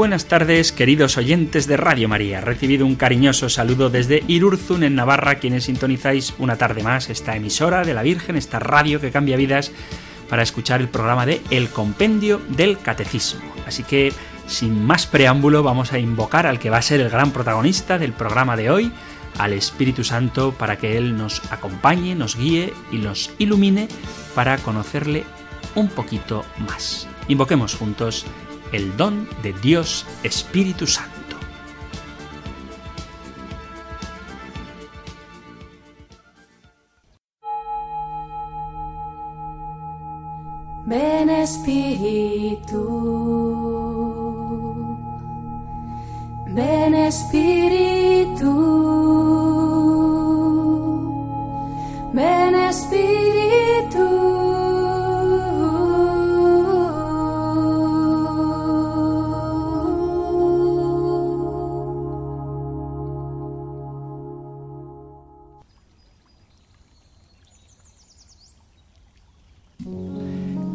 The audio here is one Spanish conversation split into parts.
Buenas tardes, queridos oyentes de Radio María. Recibido un cariñoso saludo desde Irurzun, en Navarra, quienes sintonizáis una tarde más esta emisora de la Virgen, esta radio que cambia vidas, para escuchar el programa de El Compendio del Catecismo. Así que, sin más preámbulo, vamos a invocar al que va a ser el gran protagonista del programa de hoy, al Espíritu Santo, para que Él nos acompañe, nos guíe y nos ilumine para conocerle un poquito más. Invoquemos juntos el don de Dios Espíritu Santo. Ven Espíritu, ven Espíritu, ven Espíritu.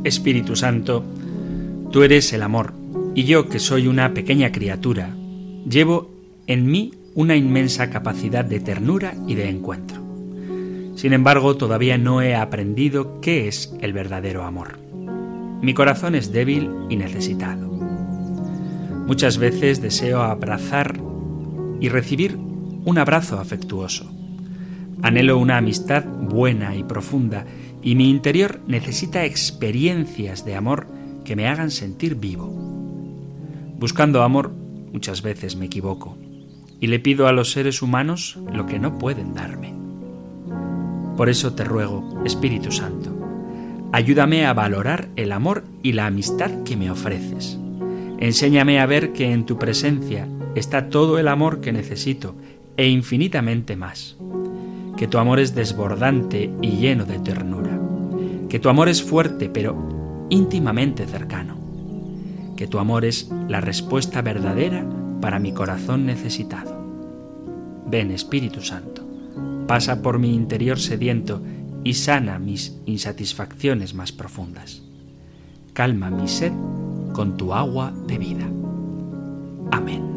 Espíritu Santo, tú eres el amor, y yo, que soy una pequeña criatura, llevo en mí una inmensa capacidad de ternura y de encuentro. Sin embargo, todavía no he aprendido qué es el verdadero amor. Mi corazón es débil y necesitado. Muchas veces deseo abrazar y recibir un abrazo afectuoso. Anhelo una amistad buena y profunda y mi interior necesita experiencias de amor que me hagan sentir vivo. Buscando amor, muchas veces me equivoco y le pido a los seres humanos lo que no pueden darme. Por eso te ruego, Espíritu Santo, ayúdame a valorar el amor y la amistad que me ofreces. Enséñame a ver que en tu presencia está todo el amor que necesito e infinitamente más. Que tu amor es desbordante y lleno de ternura que tu amor es fuerte pero íntimamente cercano, que tu amor es la respuesta verdadera para mi corazón necesitado. Ven Espíritu Santo, pasa por mi interior sediento y sana mis insatisfacciones más profundas. Calma mi sed con tu agua de vida. Amén.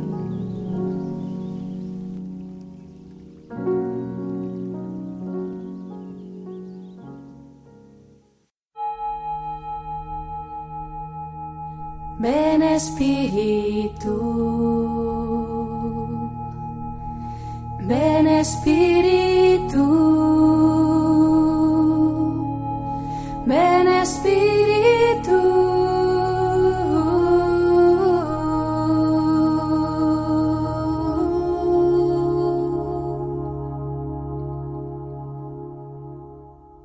Espíritu, ven Espíritu, ven Espíritu.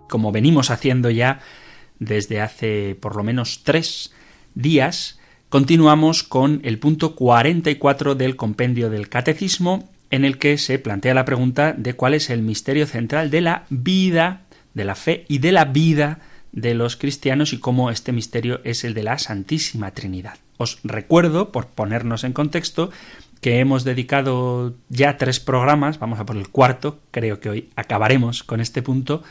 Como venimos haciendo ya desde hace por lo menos tres días, Continuamos con el punto 44 del compendio del Catecismo, en el que se plantea la pregunta de cuál es el misterio central de la vida, de la fe y de la vida de los cristianos y cómo este misterio es el de la Santísima Trinidad. Os recuerdo, por ponernos en contexto, que hemos dedicado ya tres programas, vamos a por el cuarto, creo que hoy acabaremos con este punto,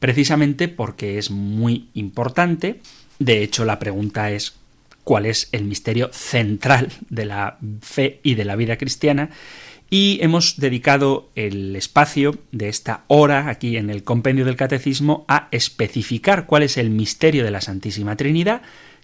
precisamente porque es muy importante. De hecho, la pregunta es cuál es el misterio central de la fe y de la vida cristiana. Y hemos dedicado el espacio de esta hora aquí en el compendio del catecismo a especificar cuál es el misterio de la Santísima Trinidad,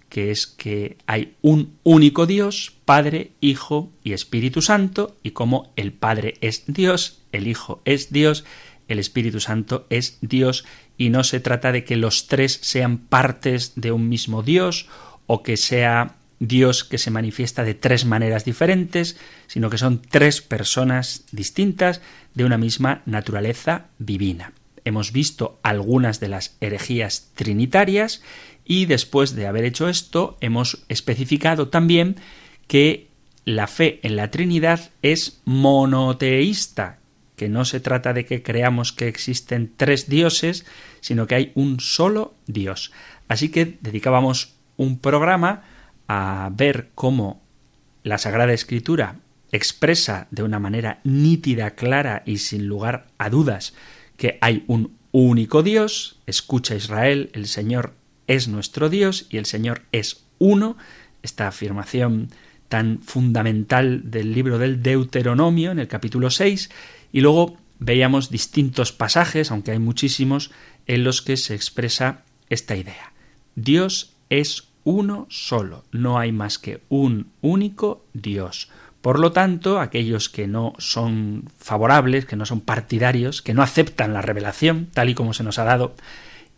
que es que hay un único Dios, Padre, Hijo y Espíritu Santo, y como el Padre es Dios, el Hijo es Dios, el Espíritu Santo es Dios, y no se trata de que los tres sean partes de un mismo Dios o que sea Dios que se manifiesta de tres maneras diferentes, sino que son tres personas distintas de una misma naturaleza divina. Hemos visto algunas de las herejías trinitarias y después de haber hecho esto hemos especificado también que la fe en la Trinidad es monoteísta, que no se trata de que creamos que existen tres dioses, sino que hay un solo Dios. Así que dedicábamos un programa a ver cómo la Sagrada Escritura expresa de una manera nítida, clara y sin lugar a dudas que hay un único Dios, escucha Israel, el Señor es nuestro Dios y el Señor es uno, esta afirmación tan fundamental del libro del Deuteronomio en el capítulo 6 y luego veíamos distintos pasajes, aunque hay muchísimos, en los que se expresa esta idea. Dios es uno solo, no hay más que un único Dios. Por lo tanto, aquellos que no son favorables, que no son partidarios, que no aceptan la revelación tal y como se nos ha dado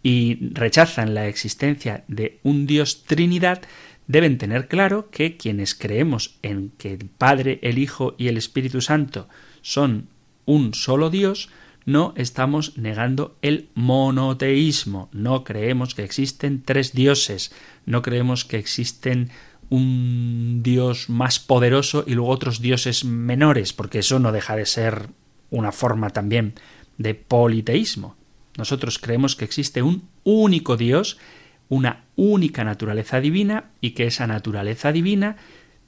y rechazan la existencia de un Dios Trinidad, deben tener claro que quienes creemos en que el Padre, el Hijo y el Espíritu Santo son un solo Dios, no estamos negando el monoteísmo, no creemos que existen tres dioses, no creemos que existen un dios más poderoso y luego otros dioses menores, porque eso no deja de ser una forma también de politeísmo. Nosotros creemos que existe un único Dios, una única naturaleza divina y que esa naturaleza divina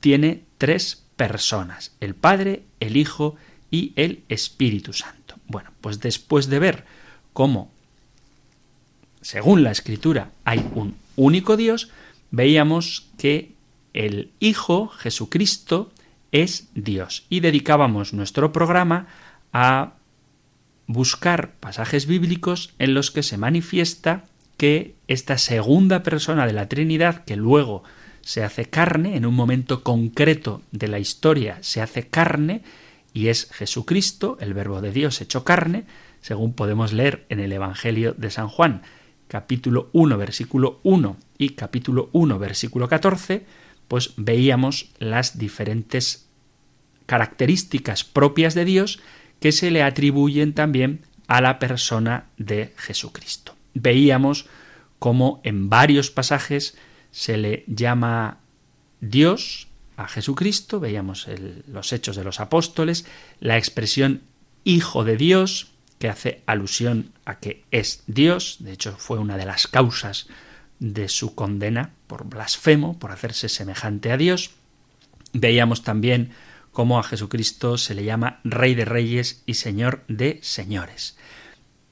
tiene tres personas, el Padre, el Hijo y el Espíritu Santo. Bueno, pues después de ver cómo, según la Escritura, hay un único Dios, veíamos que el Hijo, Jesucristo, es Dios. Y dedicábamos nuestro programa a buscar pasajes bíblicos en los que se manifiesta que esta segunda persona de la Trinidad, que luego se hace carne, en un momento concreto de la historia se hace carne, y es Jesucristo, el Verbo de Dios hecho carne, según podemos leer en el Evangelio de San Juan, capítulo 1, versículo 1 y capítulo 1, versículo 14, pues veíamos las diferentes características propias de Dios que se le atribuyen también a la persona de Jesucristo. Veíamos cómo en varios pasajes se le llama Dios a Jesucristo, veíamos los hechos de los apóstoles, la expresión Hijo de Dios, que hace alusión a que es Dios, de hecho fue una de las causas de su condena por blasfemo, por hacerse semejante a Dios. Veíamos también cómo a Jesucristo se le llama Rey de Reyes y Señor de Señores.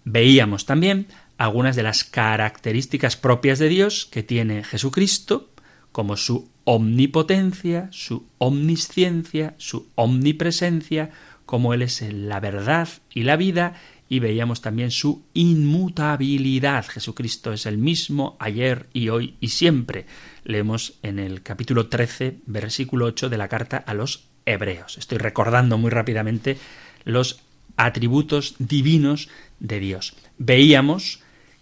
Veíamos también algunas de las características propias de Dios que tiene Jesucristo, como su omnipotencia, su omnisciencia, su omnipresencia, como Él es la verdad y la vida, y veíamos también su inmutabilidad. Jesucristo es el mismo ayer y hoy y siempre. Leemos en el capítulo 13, versículo 8 de la carta a los Hebreos. Estoy recordando muy rápidamente los atributos divinos de Dios. Veíamos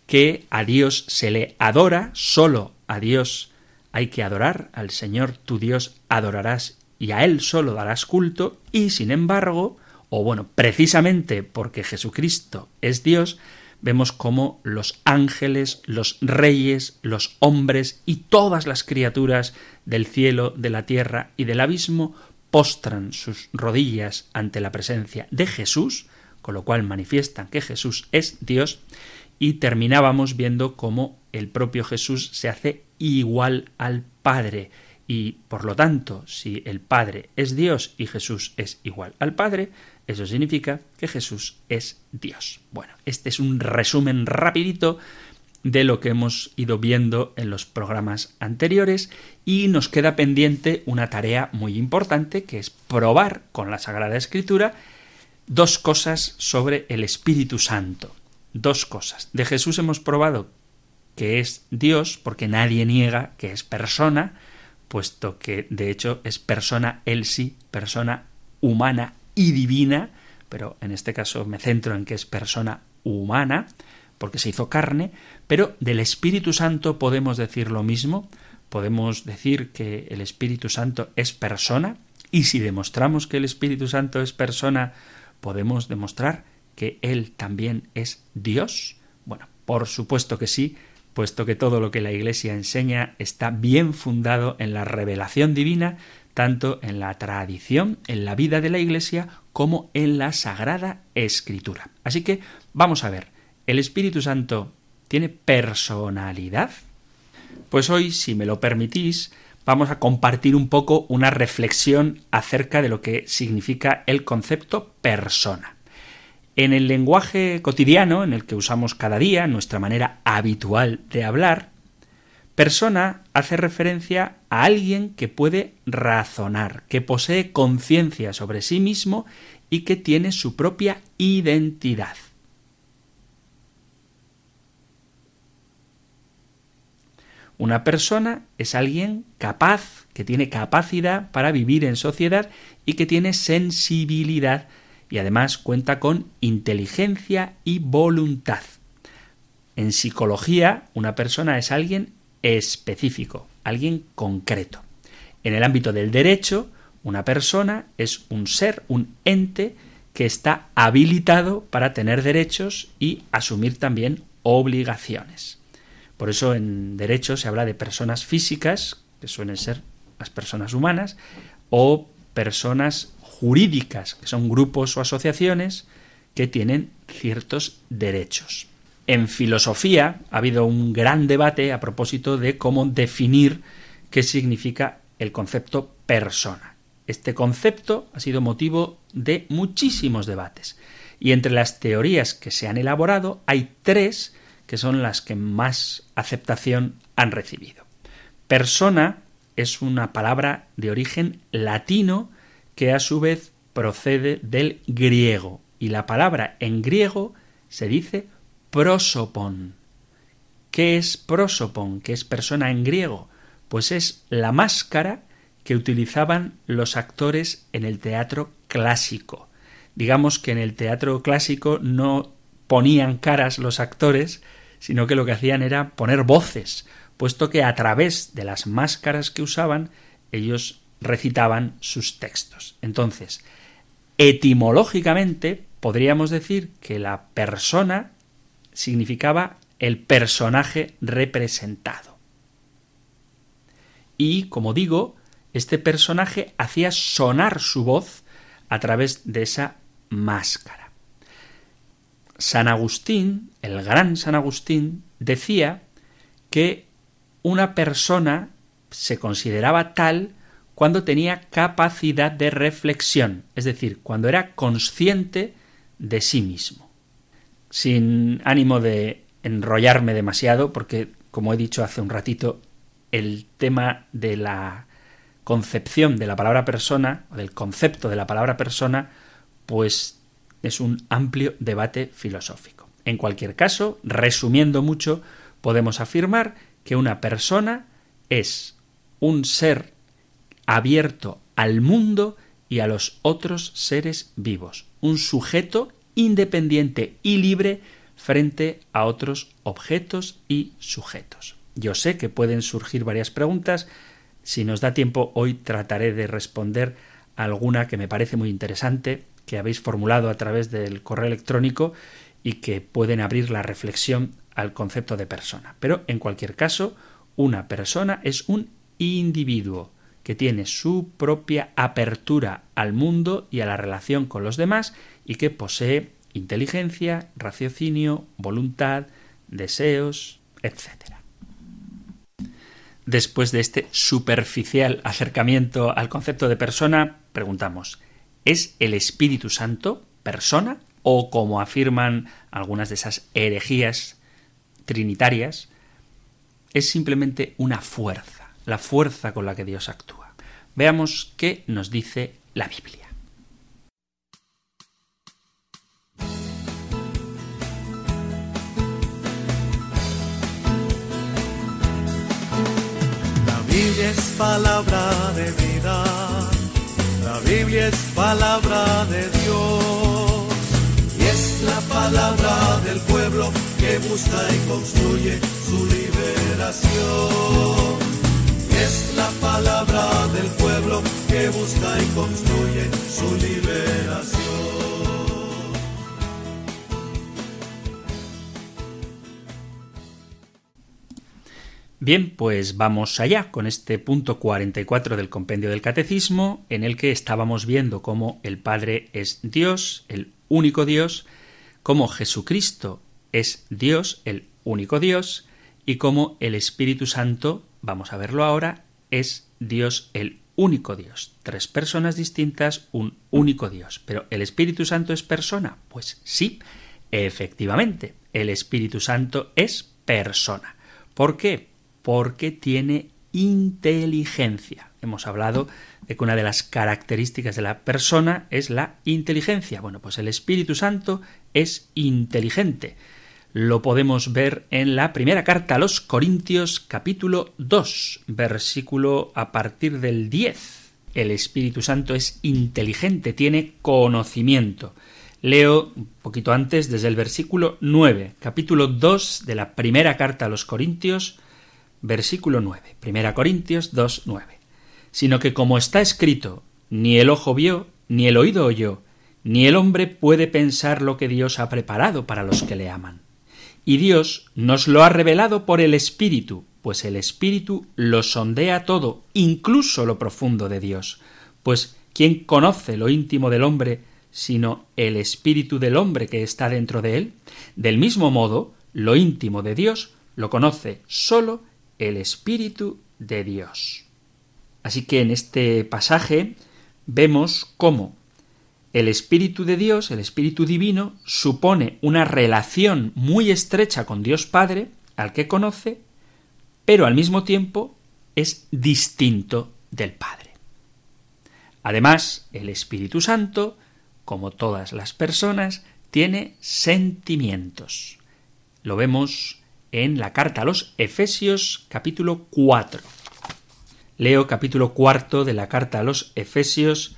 que a Dios se le adora, solo a Dios hay que adorar, al Señor tu Dios adorarás y a Él solo darás culto, y sin embargo, o bueno, precisamente porque Jesucristo es Dios, vemos cómo los ángeles, los reyes, los hombres y todas las criaturas del cielo, de la tierra y del abismo postran sus rodillas ante la presencia de Jesús, con lo cual manifiestan que Jesús es Dios, y terminábamos viendo cómo el propio Jesús se hace igual al Padre, y por lo tanto, si el Padre es Dios y Jesús es igual al Padre, eso significa que Jesús es Dios. Bueno, este es un resumen rapidito de lo que hemos ido viendo en los programas anteriores y nos queda pendiente una tarea muy importante que es probar con la Sagrada Escritura dos cosas sobre el Espíritu Santo. Dos cosas. De Jesús hemos probado que es Dios porque nadie niega que es persona, puesto que de hecho es persona él sí, persona humana y divina, pero en este caso me centro en que es persona humana, porque se hizo carne, pero del Espíritu Santo podemos decir lo mismo, podemos decir que el Espíritu Santo es persona, y si demostramos que el Espíritu Santo es persona, podemos demostrar que Él también es Dios. Bueno, por supuesto que sí, puesto que todo lo que la Iglesia enseña está bien fundado en la revelación divina tanto en la tradición, en la vida de la Iglesia, como en la Sagrada Escritura. Así que vamos a ver, ¿el Espíritu Santo tiene personalidad? Pues hoy, si me lo permitís, vamos a compartir un poco una reflexión acerca de lo que significa el concepto persona. En el lenguaje cotidiano, en el que usamos cada día, nuestra manera habitual de hablar, persona hace referencia a alguien que puede razonar, que posee conciencia sobre sí mismo y que tiene su propia identidad. Una persona es alguien capaz, que tiene capacidad para vivir en sociedad y que tiene sensibilidad y además cuenta con inteligencia y voluntad. En psicología, una persona es alguien específico, alguien concreto. En el ámbito del derecho, una persona es un ser, un ente que está habilitado para tener derechos y asumir también obligaciones. Por eso en derecho se habla de personas físicas, que suelen ser las personas humanas, o personas jurídicas, que son grupos o asociaciones que tienen ciertos derechos. En filosofía ha habido un gran debate a propósito de cómo definir qué significa el concepto persona. Este concepto ha sido motivo de muchísimos debates y entre las teorías que se han elaborado hay tres que son las que más aceptación han recibido. Persona es una palabra de origen latino que a su vez procede del griego y la palabra en griego se dice prosopon. ¿Qué es prosopon? ¿Qué es persona en griego? Pues es la máscara que utilizaban los actores en el teatro clásico. Digamos que en el teatro clásico no ponían caras los actores, sino que lo que hacían era poner voces, puesto que a través de las máscaras que usaban ellos recitaban sus textos. Entonces, etimológicamente podríamos decir que la persona significaba el personaje representado. Y, como digo, este personaje hacía sonar su voz a través de esa máscara. San Agustín, el gran San Agustín, decía que una persona se consideraba tal cuando tenía capacidad de reflexión, es decir, cuando era consciente de sí mismo. Sin ánimo de enrollarme demasiado, porque, como he dicho hace un ratito, el tema de la concepción de la palabra persona, o del concepto de la palabra persona, pues es un amplio debate filosófico. En cualquier caso, resumiendo mucho, podemos afirmar que una persona es un ser abierto al mundo y a los otros seres vivos, un sujeto independiente y libre frente a otros objetos y sujetos. Yo sé que pueden surgir varias preguntas, si nos da tiempo hoy trataré de responder alguna que me parece muy interesante, que habéis formulado a través del correo electrónico y que pueden abrir la reflexión al concepto de persona. Pero en cualquier caso, una persona es un individuo que tiene su propia apertura al mundo y a la relación con los demás y que posee inteligencia, raciocinio, voluntad, deseos, etc. Después de este superficial acercamiento al concepto de persona, preguntamos, ¿es el Espíritu Santo persona? O como afirman algunas de esas herejías trinitarias, es simplemente una fuerza la fuerza con la que Dios actúa. Veamos qué nos dice la Biblia. La Biblia es palabra de vida, la Biblia es palabra de Dios y es la palabra del pueblo que busca y construye su liberación es la palabra del pueblo que busca y construye su liberación. Bien, pues vamos allá con este punto 44 del compendio del catecismo en el que estábamos viendo cómo el Padre es Dios, el único Dios, cómo Jesucristo es Dios, el único Dios, y cómo el Espíritu Santo, vamos a verlo ahora, es Dios, el único Dios. Tres personas distintas, un único Dios. Pero ¿el Espíritu Santo es persona? Pues sí, efectivamente, el Espíritu Santo es persona. ¿Por qué? Porque tiene inteligencia. Hemos hablado de que una de las características de la persona es la inteligencia. Bueno, pues el Espíritu Santo es inteligente lo podemos ver en la primera carta a los Corintios capítulo 2, versículo a partir del 10. El Espíritu Santo es inteligente, tiene conocimiento. Leo un poquito antes desde el versículo 9, capítulo 2 de la primera carta a los Corintios, versículo 9. Primera Corintios 2, 9. Sino que como está escrito, ni el ojo vio, ni el oído oyó, ni el hombre puede pensar lo que Dios ha preparado para los que le aman y Dios nos lo ha revelado por el Espíritu, pues el Espíritu lo sondea todo, incluso lo profundo de Dios. Pues ¿quién conoce lo íntimo del hombre sino el Espíritu del hombre que está dentro de él? Del mismo modo, lo íntimo de Dios lo conoce sólo el Espíritu de Dios. Así que en este pasaje vemos cómo el Espíritu de Dios, el Espíritu Divino, supone una relación muy estrecha con Dios Padre, al que conoce, pero al mismo tiempo es distinto del Padre. Además, el Espíritu Santo, como todas las personas, tiene sentimientos. Lo vemos en la carta a los Efesios capítulo 4. Leo capítulo cuarto de la carta a los Efesios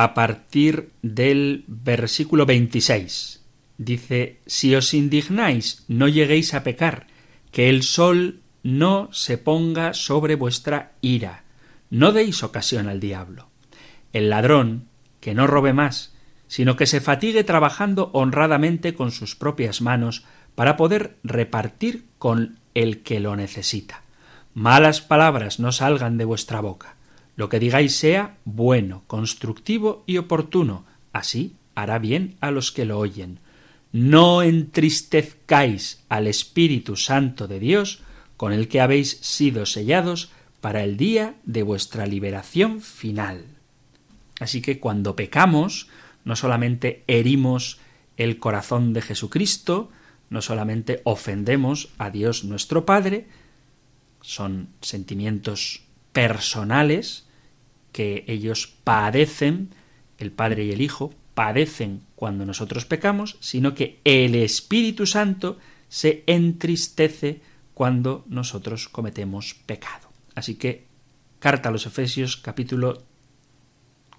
a partir del versículo 26. Dice, Si os indignáis, no lleguéis a pecar, que el sol no se ponga sobre vuestra ira, no deis ocasión al diablo. El ladrón, que no robe más, sino que se fatigue trabajando honradamente con sus propias manos para poder repartir con el que lo necesita. Malas palabras no salgan de vuestra boca lo que digáis sea bueno, constructivo y oportuno, así hará bien a los que lo oyen. No entristezcáis al Espíritu Santo de Dios, con el que habéis sido sellados para el día de vuestra liberación final. Así que cuando pecamos, no solamente herimos el corazón de Jesucristo, no solamente ofendemos a Dios nuestro Padre, son sentimientos personales, que ellos padecen, el Padre y el Hijo padecen cuando nosotros pecamos, sino que el Espíritu Santo se entristece cuando nosotros cometemos pecado. Así que, carta a los Efesios capítulo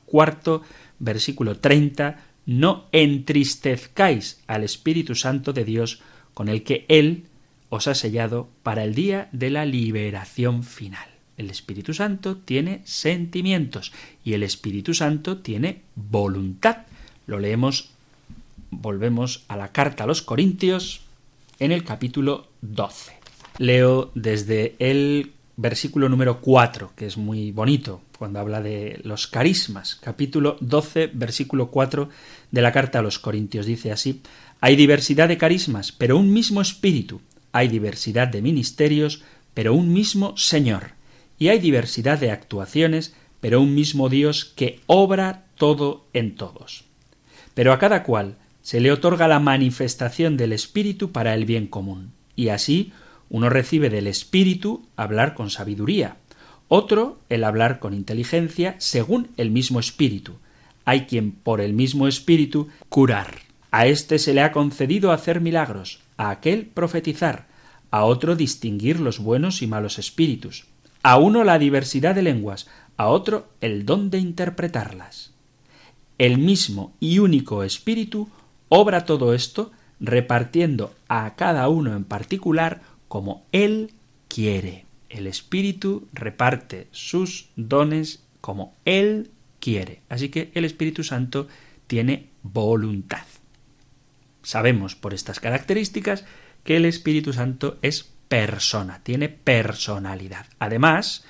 cuarto, versículo 30, no entristezcáis al Espíritu Santo de Dios con el que Él os ha sellado para el día de la liberación final. El Espíritu Santo tiene sentimientos y el Espíritu Santo tiene voluntad. Lo leemos, volvemos a la carta a los Corintios en el capítulo 12. Leo desde el versículo número 4, que es muy bonito cuando habla de los carismas. Capítulo 12, versículo 4 de la carta a los Corintios dice así, hay diversidad de carismas, pero un mismo espíritu, hay diversidad de ministerios, pero un mismo Señor y hay diversidad de actuaciones, pero un mismo Dios que obra todo en todos. Pero a cada cual se le otorga la manifestación del Espíritu para el bien común, y así uno recibe del Espíritu hablar con sabiduría, otro el hablar con inteligencia según el mismo Espíritu. Hay quien por el mismo Espíritu curar. A éste se le ha concedido hacer milagros, a aquel profetizar, a otro distinguir los buenos y malos espíritus, a uno la diversidad de lenguas, a otro el don de interpretarlas. El mismo y único Espíritu obra todo esto repartiendo a cada uno en particular como Él quiere. El Espíritu reparte sus dones como Él quiere. Así que el Espíritu Santo tiene voluntad. Sabemos por estas características que el Espíritu Santo es persona, tiene personalidad. Además,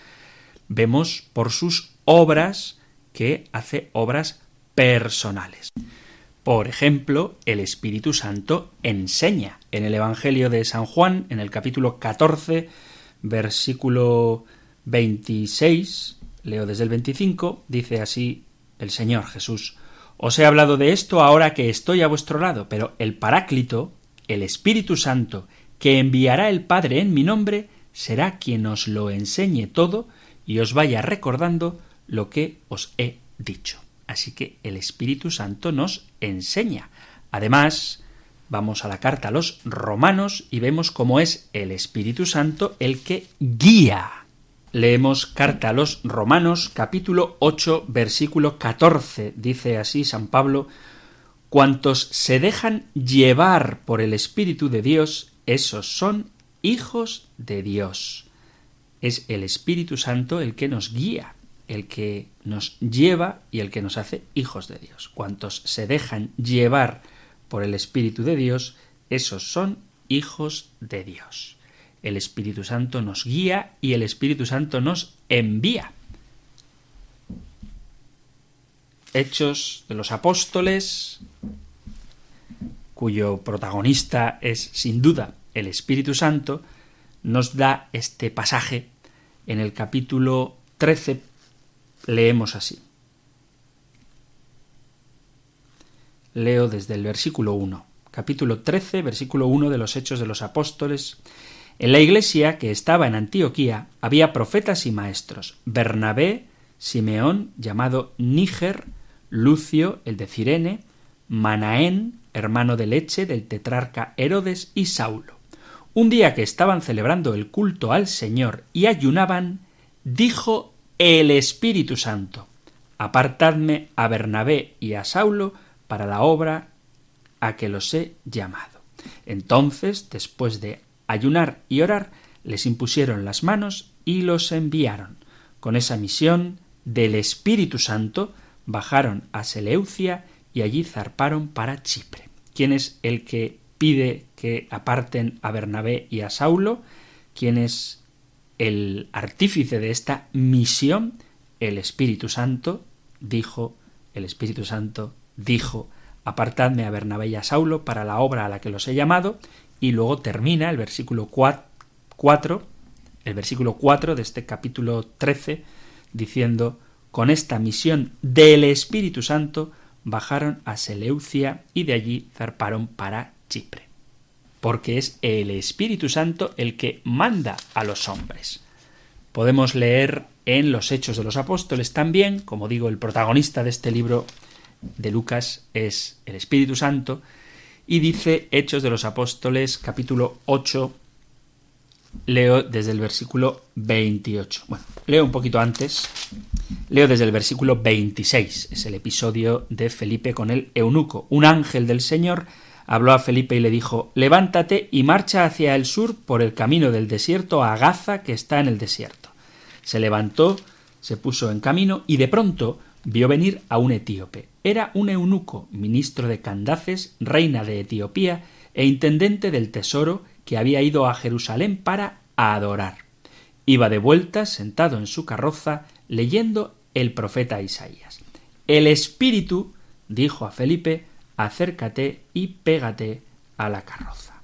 vemos por sus obras que hace obras personales. Por ejemplo, el Espíritu Santo enseña. En el Evangelio de San Juan, en el capítulo 14, versículo 26, leo desde el 25, dice así el Señor Jesús, Os he hablado de esto ahora que estoy a vuestro lado, pero el Paráclito, el Espíritu Santo, que enviará el Padre en mi nombre, será quien os lo enseñe todo y os vaya recordando lo que os he dicho. Así que el Espíritu Santo nos enseña. Además, vamos a la carta a los romanos y vemos cómo es el Espíritu Santo el que guía. Leemos carta a los romanos capítulo 8 versículo 14. Dice así San Pablo, Cuantos se dejan llevar por el Espíritu de Dios, esos son hijos de Dios. Es el Espíritu Santo el que nos guía el que nos lleva y el que nos hace hijos de Dios. Cuantos se dejan llevar por el Espíritu de Dios, esos son hijos de Dios. El Espíritu Santo nos guía y el Espíritu Santo nos envía. Hechos de los Apóstoles, cuyo protagonista es sin duda el Espíritu Santo, nos da este pasaje en el capítulo 13 leemos así. Leo desde el versículo 1, capítulo 13, versículo 1 de los Hechos de los Apóstoles. En la iglesia que estaba en Antioquía había profetas y maestros, Bernabé, Simeón, llamado Níger, Lucio, el de Cirene, Manaén, hermano de leche del tetrarca Herodes, y Saulo. Un día que estaban celebrando el culto al Señor y ayunaban, dijo el Espíritu Santo. Apartadme a Bernabé y a Saulo para la obra a que los he llamado. Entonces, después de ayunar y orar, les impusieron las manos y los enviaron. Con esa misión del Espíritu Santo bajaron a Seleucia y allí zarparon para Chipre. ¿Quién es el que pide que aparten a Bernabé y a Saulo? ¿Quién es el artífice de esta misión, el Espíritu Santo, dijo, el Espíritu Santo dijo, apartadme a Bernabé y a Saulo para la obra a la que los he llamado, y luego termina el versículo 4, el versículo 4 de este capítulo 13, diciendo, con esta misión del Espíritu Santo bajaron a Seleucia y de allí zarparon para Chipre porque es el Espíritu Santo el que manda a los hombres. Podemos leer en los Hechos de los Apóstoles también, como digo, el protagonista de este libro de Lucas es el Espíritu Santo, y dice Hechos de los Apóstoles capítulo 8, leo desde el versículo 28. Bueno, leo un poquito antes, leo desde el versículo 26, es el episodio de Felipe con el eunuco. Un ángel del Señor habló a Felipe y le dijo Levántate y marcha hacia el sur por el camino del desierto a Gaza que está en el desierto. Se levantó, se puso en camino y de pronto vio venir a un etíope. Era un eunuco, ministro de Candaces, reina de Etiopía, e intendente del tesoro que había ido a Jerusalén para adorar. Iba de vuelta, sentado en su carroza, leyendo el profeta Isaías. El espíritu, dijo a Felipe, acércate y pégate a la carroza.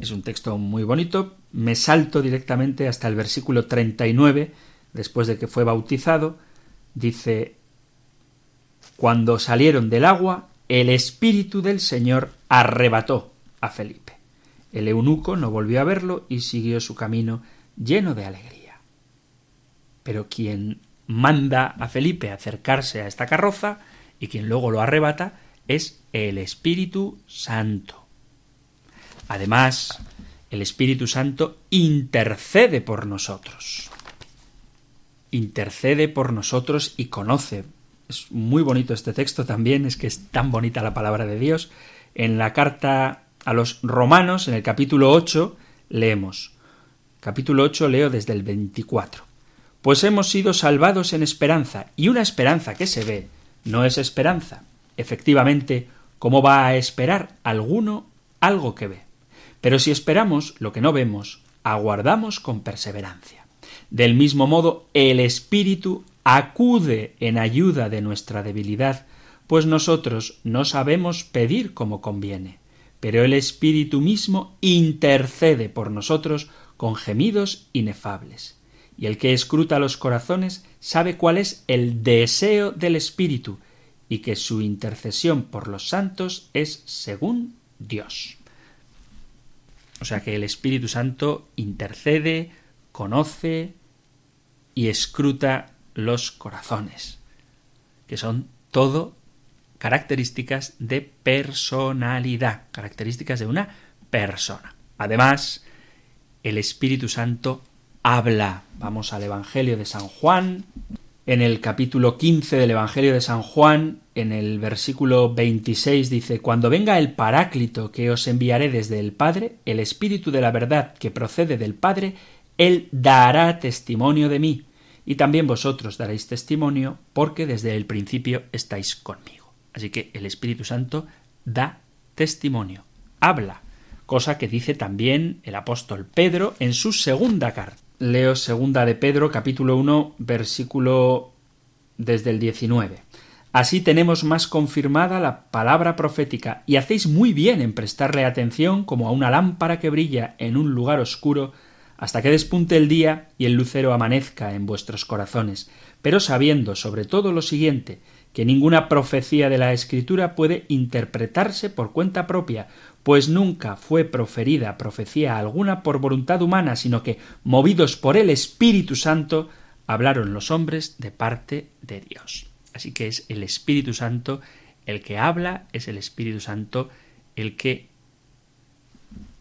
Es un texto muy bonito. Me salto directamente hasta el versículo 39, después de que fue bautizado. Dice, Cuando salieron del agua, el Espíritu del Señor arrebató a Felipe. El eunuco no volvió a verlo y siguió su camino lleno de alegría. Pero quien manda a Felipe acercarse a esta carroza y quien luego lo arrebata es el Espíritu Santo. Además, el Espíritu Santo intercede por nosotros. Intercede por nosotros y conoce. Es muy bonito este texto también, es que es tan bonita la palabra de Dios. En la carta a los romanos, en el capítulo 8, leemos. Capítulo 8 leo desde el 24. Pues hemos sido salvados en esperanza, y una esperanza que se ve no es esperanza, Efectivamente, ¿cómo va a esperar alguno algo que ve? Pero si esperamos lo que no vemos, aguardamos con perseverancia. Del mismo modo, el Espíritu acude en ayuda de nuestra debilidad, pues nosotros no sabemos pedir como conviene, pero el Espíritu mismo intercede por nosotros con gemidos inefables. Y el que escruta los corazones sabe cuál es el deseo del Espíritu, y que su intercesión por los santos es según Dios. O sea que el Espíritu Santo intercede, conoce y escruta los corazones, que son todo características de personalidad, características de una persona. Además, el Espíritu Santo habla. Vamos al Evangelio de San Juan, en el capítulo 15 del Evangelio de San Juan, en el versículo 26 dice, Cuando venga el Paráclito que os enviaré desde el Padre, el Espíritu de la verdad que procede del Padre, Él dará testimonio de mí, y también vosotros daréis testimonio, porque desde el principio estáis conmigo. Así que el Espíritu Santo da testimonio, habla, cosa que dice también el apóstol Pedro en su segunda carta. Leo segunda de Pedro, capítulo 1, versículo desde el 19. Así tenemos más confirmada la palabra profética, y hacéis muy bien en prestarle atención como a una lámpara que brilla en un lugar oscuro, hasta que despunte el día y el lucero amanezca en vuestros corazones, pero sabiendo sobre todo lo siguiente, que ninguna profecía de la Escritura puede interpretarse por cuenta propia, pues nunca fue proferida profecía alguna por voluntad humana, sino que, movidos por el Espíritu Santo, hablaron los hombres de parte de Dios. Así que es el Espíritu Santo el que habla, es el Espíritu Santo el que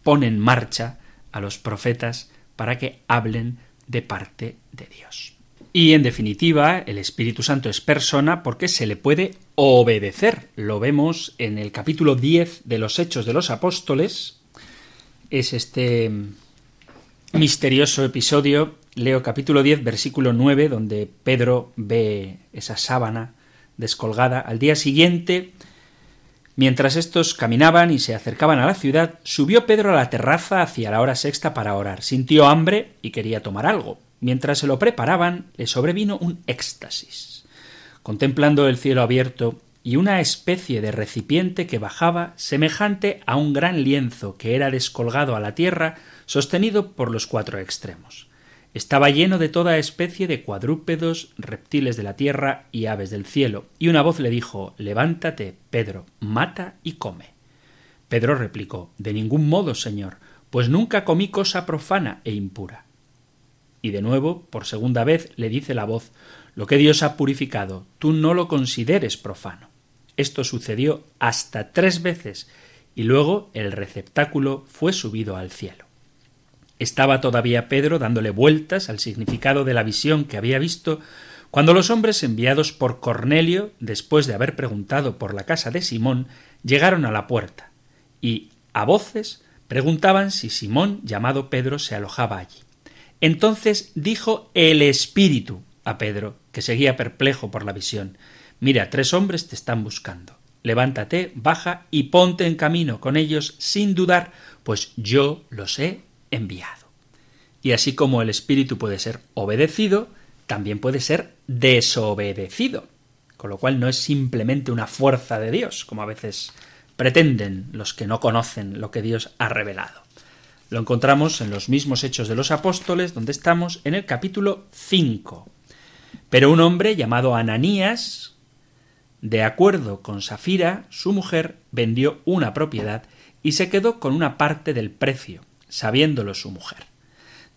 pone en marcha a los profetas para que hablen de parte de Dios. Y en definitiva, el Espíritu Santo es persona porque se le puede obedecer. Lo vemos en el capítulo 10 de los Hechos de los Apóstoles. Es este misterioso episodio, leo capítulo 10, versículo 9, donde Pedro ve esa sábana descolgada. Al día siguiente, mientras estos caminaban y se acercaban a la ciudad, subió Pedro a la terraza hacia la hora sexta para orar. Sintió hambre y quería tomar algo. Mientras se lo preparaban, le sobrevino un éxtasis. Contemplando el cielo abierto y una especie de recipiente que bajaba semejante a un gran lienzo que era descolgado a la tierra, sostenido por los cuatro extremos. Estaba lleno de toda especie de cuadrúpedos, reptiles de la tierra y aves del cielo, y una voz le dijo Levántate, Pedro, mata y come. Pedro replicó De ningún modo, señor, pues nunca comí cosa profana e impura. Y de nuevo, por segunda vez, le dice la voz Lo que Dios ha purificado, tú no lo consideres profano. Esto sucedió hasta tres veces, y luego el receptáculo fue subido al cielo. Estaba todavía Pedro dándole vueltas al significado de la visión que había visto cuando los hombres enviados por Cornelio, después de haber preguntado por la casa de Simón, llegaron a la puerta y, a voces, preguntaban si Simón, llamado Pedro, se alojaba allí. Entonces dijo el Espíritu a Pedro, que seguía perplejo por la visión Mira, tres hombres te están buscando. Levántate, baja y ponte en camino con ellos sin dudar, pues yo los he enviado. Y así como el Espíritu puede ser obedecido, también puede ser desobedecido, con lo cual no es simplemente una fuerza de Dios, como a veces pretenden los que no conocen lo que Dios ha revelado. Lo encontramos en los mismos Hechos de los Apóstoles, donde estamos en el capítulo 5. Pero un hombre llamado Ananías, de acuerdo con Safira, su mujer vendió una propiedad y se quedó con una parte del precio, sabiéndolo su mujer.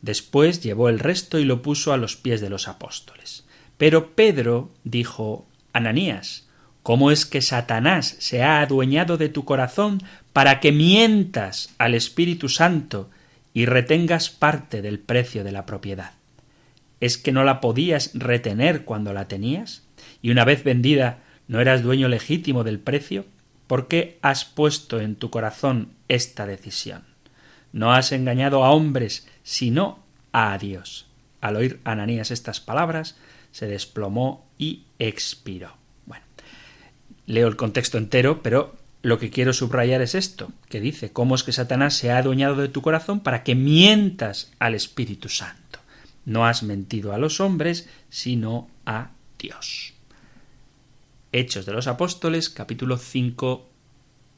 Después llevó el resto y lo puso a los pies de los apóstoles. Pero Pedro dijo Ananías, ¿Cómo es que Satanás se ha adueñado de tu corazón para que mientas al Espíritu Santo y retengas parte del precio de la propiedad? ¿Es que no la podías retener cuando la tenías? ¿Y una vez vendida no eras dueño legítimo del precio? ¿Por qué has puesto en tu corazón esta decisión? No has engañado a hombres, sino a Dios. Al oír Ananías estas palabras, se desplomó y expiró leo el contexto entero, pero lo que quiero subrayar es esto, que dice, ¿cómo es que Satanás se ha adueñado de tu corazón para que mientas al Espíritu Santo? No has mentido a los hombres, sino a Dios. Hechos de los Apóstoles, capítulo 5,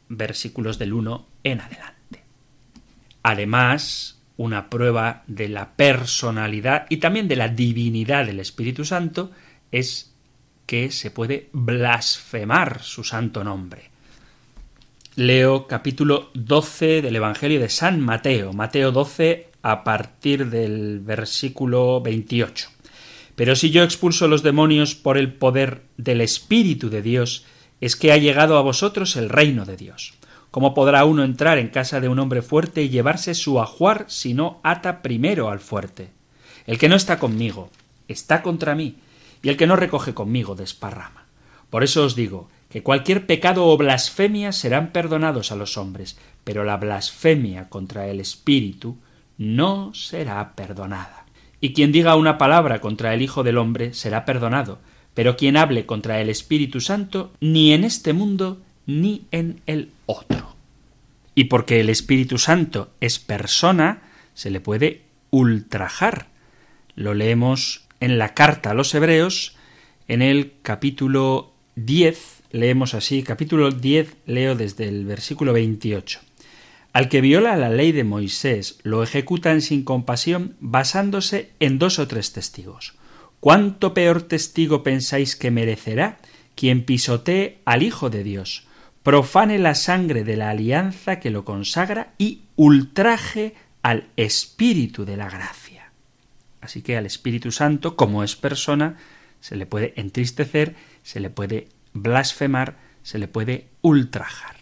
versículos del 1 en adelante. Además, una prueba de la personalidad y también de la divinidad del Espíritu Santo es que se puede blasfemar su santo nombre. Leo capítulo 12 del Evangelio de San Mateo, Mateo 12 a partir del versículo 28. Pero si yo expulso los demonios por el poder del Espíritu de Dios, es que ha llegado a vosotros el reino de Dios. ¿Cómo podrá uno entrar en casa de un hombre fuerte y llevarse su ajuar si no ata primero al fuerte? El que no está conmigo, está contra mí, y el que no recoge conmigo desparrama. Por eso os digo que cualquier pecado o blasfemia serán perdonados a los hombres, pero la blasfemia contra el Espíritu no será perdonada. Y quien diga una palabra contra el Hijo del Hombre será perdonado, pero quien hable contra el Espíritu Santo, ni en este mundo ni en el otro. Y porque el Espíritu Santo es persona, se le puede ultrajar. Lo leemos en la carta a los Hebreos, en el capítulo 10, leemos así, capítulo 10, leo desde el versículo 28. Al que viola la ley de Moisés lo ejecutan sin compasión basándose en dos o tres testigos. ¿Cuánto peor testigo pensáis que merecerá quien pisotee al Hijo de Dios, profane la sangre de la alianza que lo consagra y ultraje al Espíritu de la gracia? Así que al Espíritu Santo, como es persona, se le puede entristecer, se le puede blasfemar, se le puede ultrajar.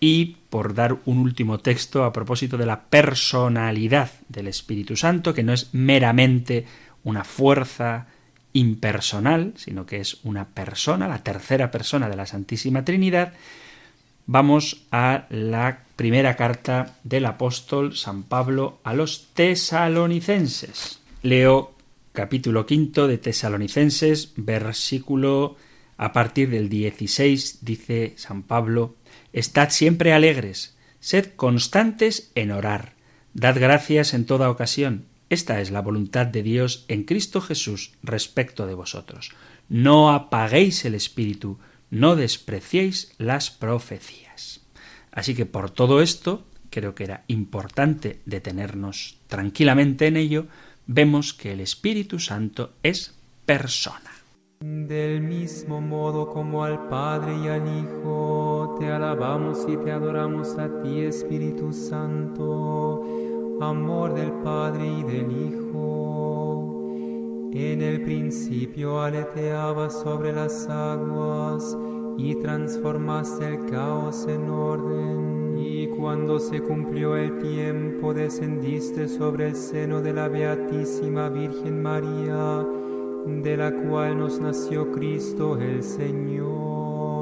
Y por dar un último texto a propósito de la personalidad del Espíritu Santo, que no es meramente una fuerza impersonal, sino que es una persona, la tercera persona de la Santísima Trinidad, vamos a la primera carta del apóstol San Pablo a los tesalonicenses. Leo capítulo quinto de Tesalonicenses, versículo a partir del 16, dice San Pablo, Estad siempre alegres, sed constantes en orar, dad gracias en toda ocasión, esta es la voluntad de Dios en Cristo Jesús respecto de vosotros. No apaguéis el espíritu, no despreciéis las profecías. Así que por todo esto, creo que era importante detenernos tranquilamente en ello, vemos que el Espíritu Santo es persona. Del mismo modo como al Padre y al Hijo, te alabamos y te adoramos a ti, Espíritu Santo amor del Padre y del Hijo. En el principio aleteabas sobre las aguas y transformaste el caos en orden. Y cuando se cumplió el tiempo descendiste sobre el seno de la Beatísima Virgen María, de la cual nos nació Cristo el Señor.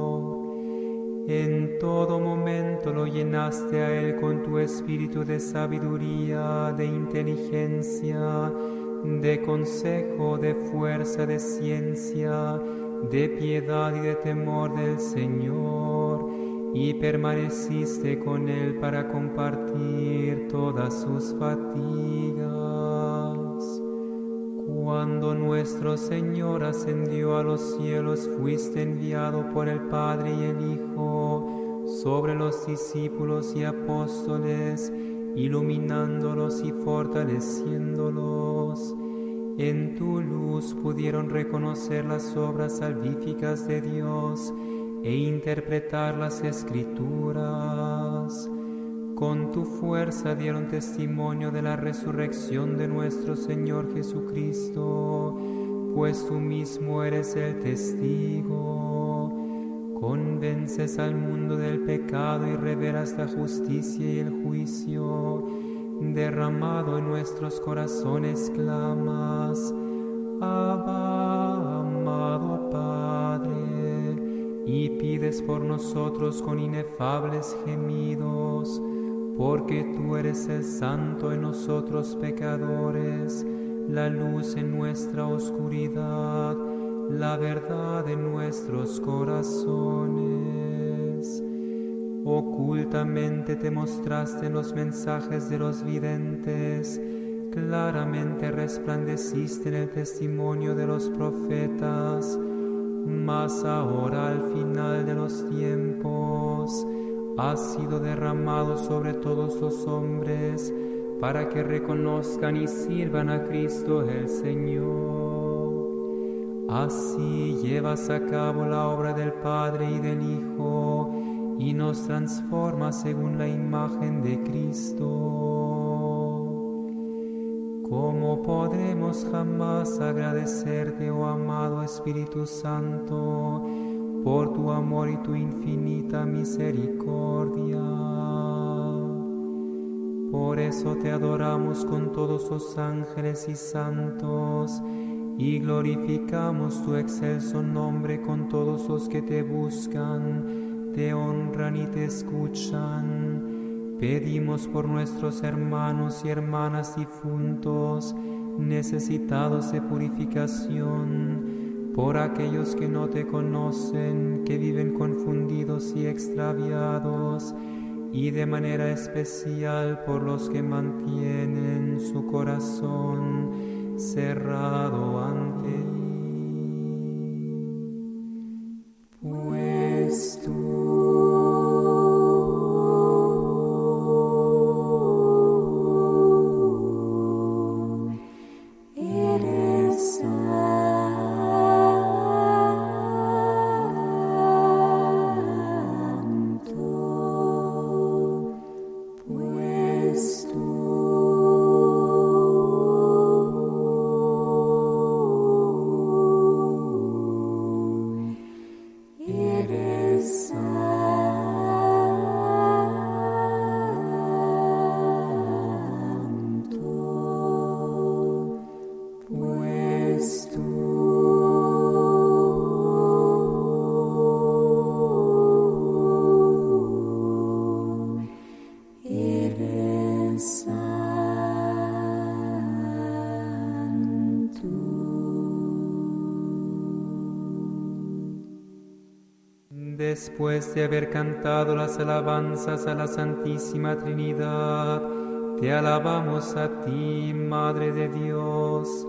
En todo momento lo llenaste a Él con tu espíritu de sabiduría, de inteligencia, de consejo, de fuerza, de ciencia, de piedad y de temor del Señor, y permaneciste con Él para compartir todas sus fatigas. Cuando nuestro Señor ascendió a los cielos, fuiste enviado por el Padre y el Hijo sobre los discípulos y apóstoles, iluminándolos y fortaleciéndolos. En tu luz pudieron reconocer las obras salvíficas de Dios e interpretar las escrituras con tu fuerza dieron testimonio de la resurrección de nuestro Señor Jesucristo, pues tú mismo eres el testigo. Convences al mundo del pecado y revelas la justicia y el juicio. Derramado en nuestros corazones clamas, Abba, amado Padre, y pides por nosotros con inefables gemidos porque tú eres el santo en nosotros pecadores, la luz en nuestra oscuridad, la verdad en nuestros corazones. Ocultamente te mostraste en los mensajes de los videntes, claramente resplandeciste en el testimonio de los profetas, mas ahora al final de los tiempos has sido derramado sobre todos los hombres para que reconozcan y sirvan a Cristo el Señor. Así llevas a cabo la obra del Padre y del Hijo y nos transforma según la imagen de Cristo. ¿Cómo podremos jamás agradecerte, oh amado Espíritu Santo, por tu amor y tu infinita misericordia? Por eso te adoramos con todos los ángeles y santos y glorificamos tu excelso nombre con todos los que te buscan, te honran y te escuchan. Pedimos por nuestros hermanos y hermanas difuntos, necesitados de purificación, por aquellos que no te conocen, que viven confundidos y extraviados, y de manera especial por los que mantienen su corazón cerrado ante ti. Después de haber cantado las alabanzas a la Santísima Trinidad, te alabamos a ti, Madre de Dios,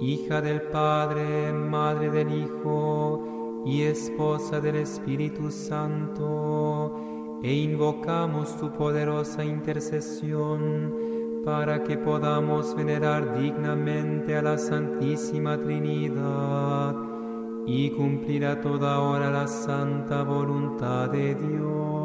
hija del Padre, Madre del Hijo y esposa del Espíritu Santo, e invocamos tu poderosa intercesión para que podamos venerar dignamente a la Santísima Trinidad y cumplir a toda hora la santa voluntad de Dios.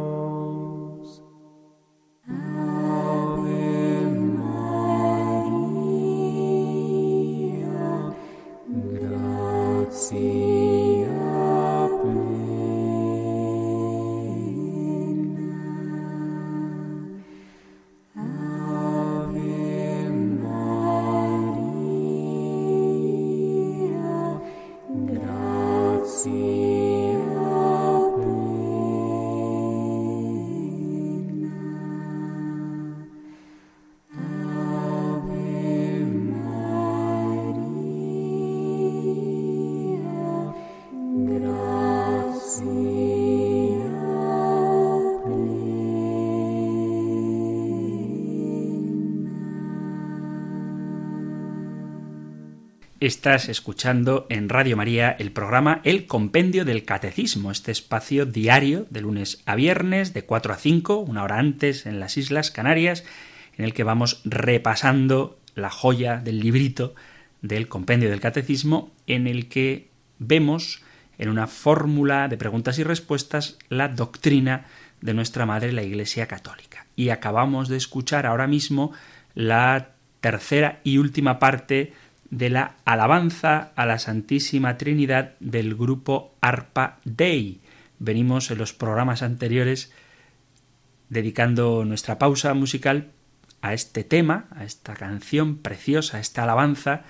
Estás escuchando en Radio María el programa El Compendio del Catecismo, este espacio diario de lunes a viernes de 4 a 5, una hora antes en las Islas Canarias, en el que vamos repasando la joya del librito del Compendio del Catecismo, en el que vemos en una fórmula de preguntas y respuestas la doctrina de nuestra Madre la Iglesia Católica. Y acabamos de escuchar ahora mismo la tercera y última parte de la alabanza a la Santísima Trinidad del grupo Arpa Dei. Venimos en los programas anteriores dedicando nuestra pausa musical a este tema, a esta canción preciosa, a esta alabanza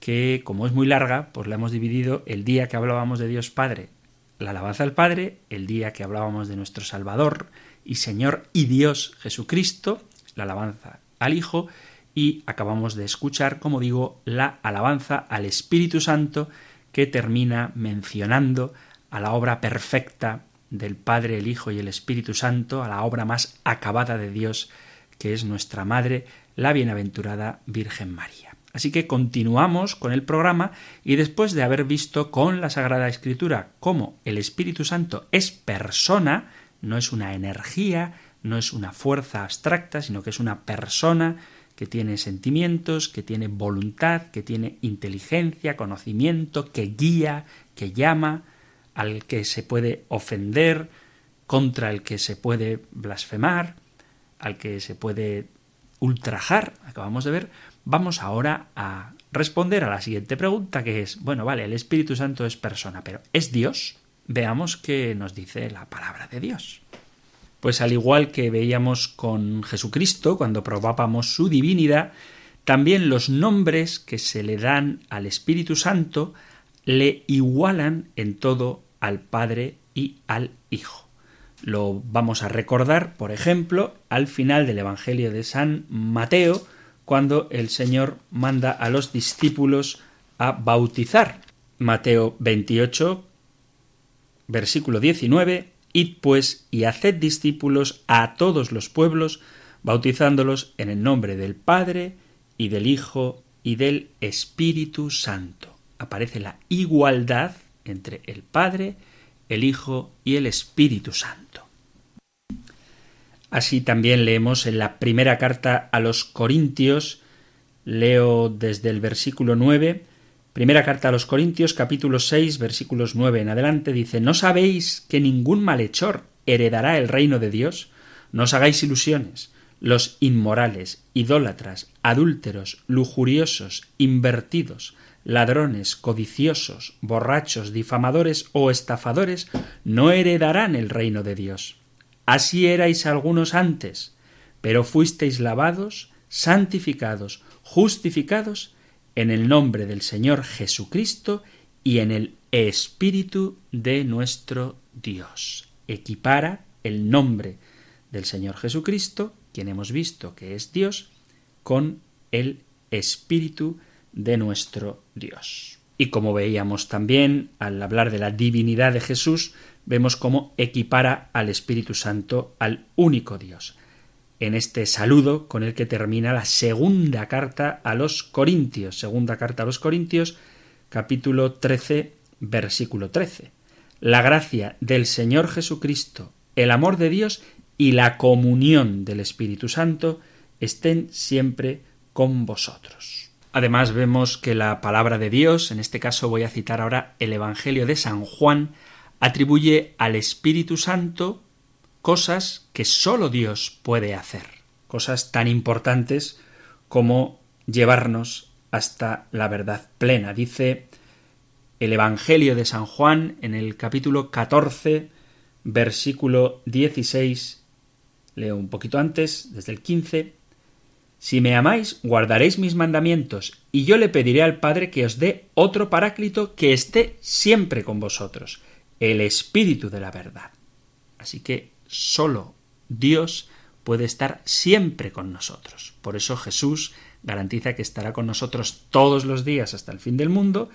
que, como es muy larga, pues la hemos dividido el día que hablábamos de Dios Padre, la alabanza al Padre, el día que hablábamos de nuestro Salvador y Señor y Dios Jesucristo, la alabanza al Hijo, y acabamos de escuchar, como digo, la alabanza al Espíritu Santo que termina mencionando a la obra perfecta del Padre, el Hijo y el Espíritu Santo, a la obra más acabada de Dios, que es nuestra Madre, la bienaventurada Virgen María. Así que continuamos con el programa y después de haber visto con la Sagrada Escritura cómo el Espíritu Santo es persona, no es una energía, no es una fuerza abstracta, sino que es una persona que tiene sentimientos, que tiene voluntad, que tiene inteligencia, conocimiento, que guía, que llama, al que se puede ofender, contra el que se puede blasfemar, al que se puede ultrajar, acabamos de ver, vamos ahora a responder a la siguiente pregunta que es, bueno, vale, el Espíritu Santo es persona, pero ¿es Dios? Veamos qué nos dice la palabra de Dios. Pues al igual que veíamos con Jesucristo cuando probábamos su divinidad, también los nombres que se le dan al Espíritu Santo le igualan en todo al Padre y al Hijo. Lo vamos a recordar, por ejemplo, al final del Evangelio de San Mateo, cuando el Señor manda a los discípulos a bautizar. Mateo 28, versículo 19, Id pues y haced discípulos a todos los pueblos, bautizándolos en el nombre del Padre y del Hijo y del Espíritu Santo. Aparece la igualdad entre el Padre, el Hijo y el Espíritu Santo. Así también leemos en la primera carta a los Corintios, leo desde el versículo 9, primera carta a los Corintios capítulo 6 versículos 9 en adelante dice, ¿no sabéis que ningún malhechor heredará el reino de Dios? No os hagáis ilusiones. Los inmorales, idólatras, adúlteros, lujuriosos, invertidos, ladrones, codiciosos, borrachos, difamadores o estafadores no heredarán el reino de Dios. Así erais algunos antes, pero fuisteis lavados, santificados, justificados en el nombre del Señor Jesucristo y en el Espíritu de nuestro Dios. Equipara el nombre del Señor Jesucristo, quien hemos visto que es Dios, con el Espíritu de nuestro Dios. Y como veíamos también al hablar de la divinidad de Jesús, vemos cómo equipara al Espíritu Santo al único Dios. En este saludo con el que termina la segunda carta a los Corintios, segunda carta a los Corintios, capítulo 13, versículo 13. La gracia del Señor Jesucristo, el amor de Dios y la comunión del Espíritu Santo estén siempre con vosotros. Además vemos que la palabra de Dios, en este caso voy a citar ahora el Evangelio de San Juan, atribuye al Espíritu Santo cosas que sólo Dios puede hacer, cosas tan importantes como llevarnos hasta la verdad plena. Dice el Evangelio de San Juan en el capítulo 14, versículo 16, leo un poquito antes, desde el 15, si me amáis, guardaréis mis mandamientos, y yo le pediré al Padre que os dé otro paráclito que esté siempre con vosotros, el Espíritu de la verdad. Así que sólo Dios puede estar siempre con nosotros. Por eso Jesús garantiza que estará con nosotros todos los días hasta el fin del mundo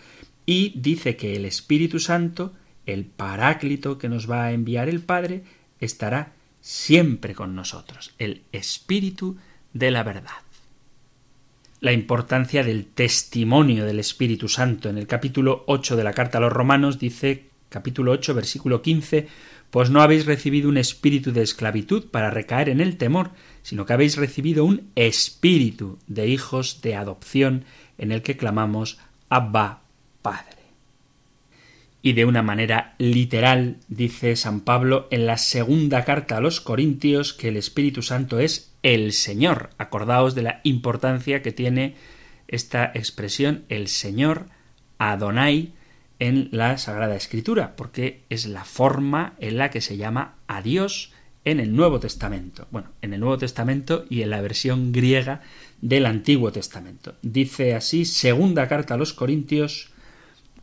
y dice que el Espíritu Santo, el paráclito que nos va a enviar el Padre, estará siempre con nosotros, el Espíritu de la verdad. La importancia del testimonio del Espíritu Santo. En el capítulo 8 de la carta a los romanos dice, capítulo 8, versículo 15, pues no habéis recibido un espíritu de esclavitud para recaer en el temor, sino que habéis recibido un espíritu de hijos de adopción en el que clamamos Abba Padre. Y de una manera literal dice San Pablo en la segunda carta a los Corintios que el Espíritu Santo es el Señor. Acordaos de la importancia que tiene esta expresión el Señor Adonai en la Sagrada Escritura, porque es la forma en la que se llama a Dios en el Nuevo Testamento. Bueno, en el Nuevo Testamento y en la versión griega del Antiguo Testamento. Dice así, segunda carta a los Corintios,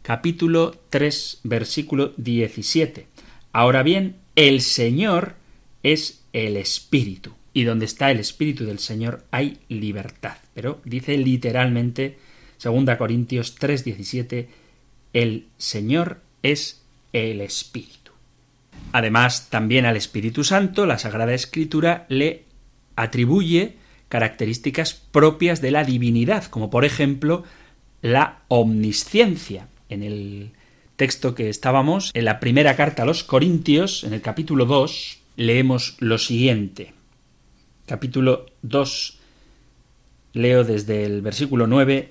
capítulo 3, versículo 17. Ahora bien, el Señor es el Espíritu y donde está el Espíritu del Señor hay libertad. Pero dice literalmente, 2 Corintios 3:17, el Señor es el Espíritu. Además, también al Espíritu Santo la Sagrada Escritura le atribuye características propias de la divinidad, como por ejemplo la omnisciencia. En el texto que estábamos, en la primera carta a los Corintios, en el capítulo 2, leemos lo siguiente. Capítulo 2, leo desde el versículo 9,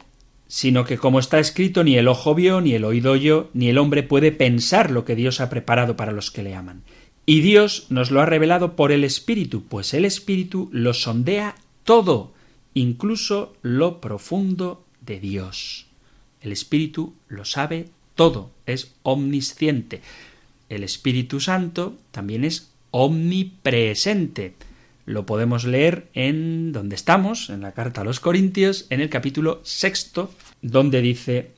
sino que como está escrito, ni el ojo vio, ni el oído oyó, ni el hombre puede pensar lo que Dios ha preparado para los que le aman. Y Dios nos lo ha revelado por el Espíritu, pues el Espíritu lo sondea todo, incluso lo profundo de Dios. El Espíritu lo sabe todo, es omnisciente. El Espíritu Santo también es omnipresente. Lo podemos leer en donde estamos, en la carta a los Corintios, en el capítulo sexto, donde dice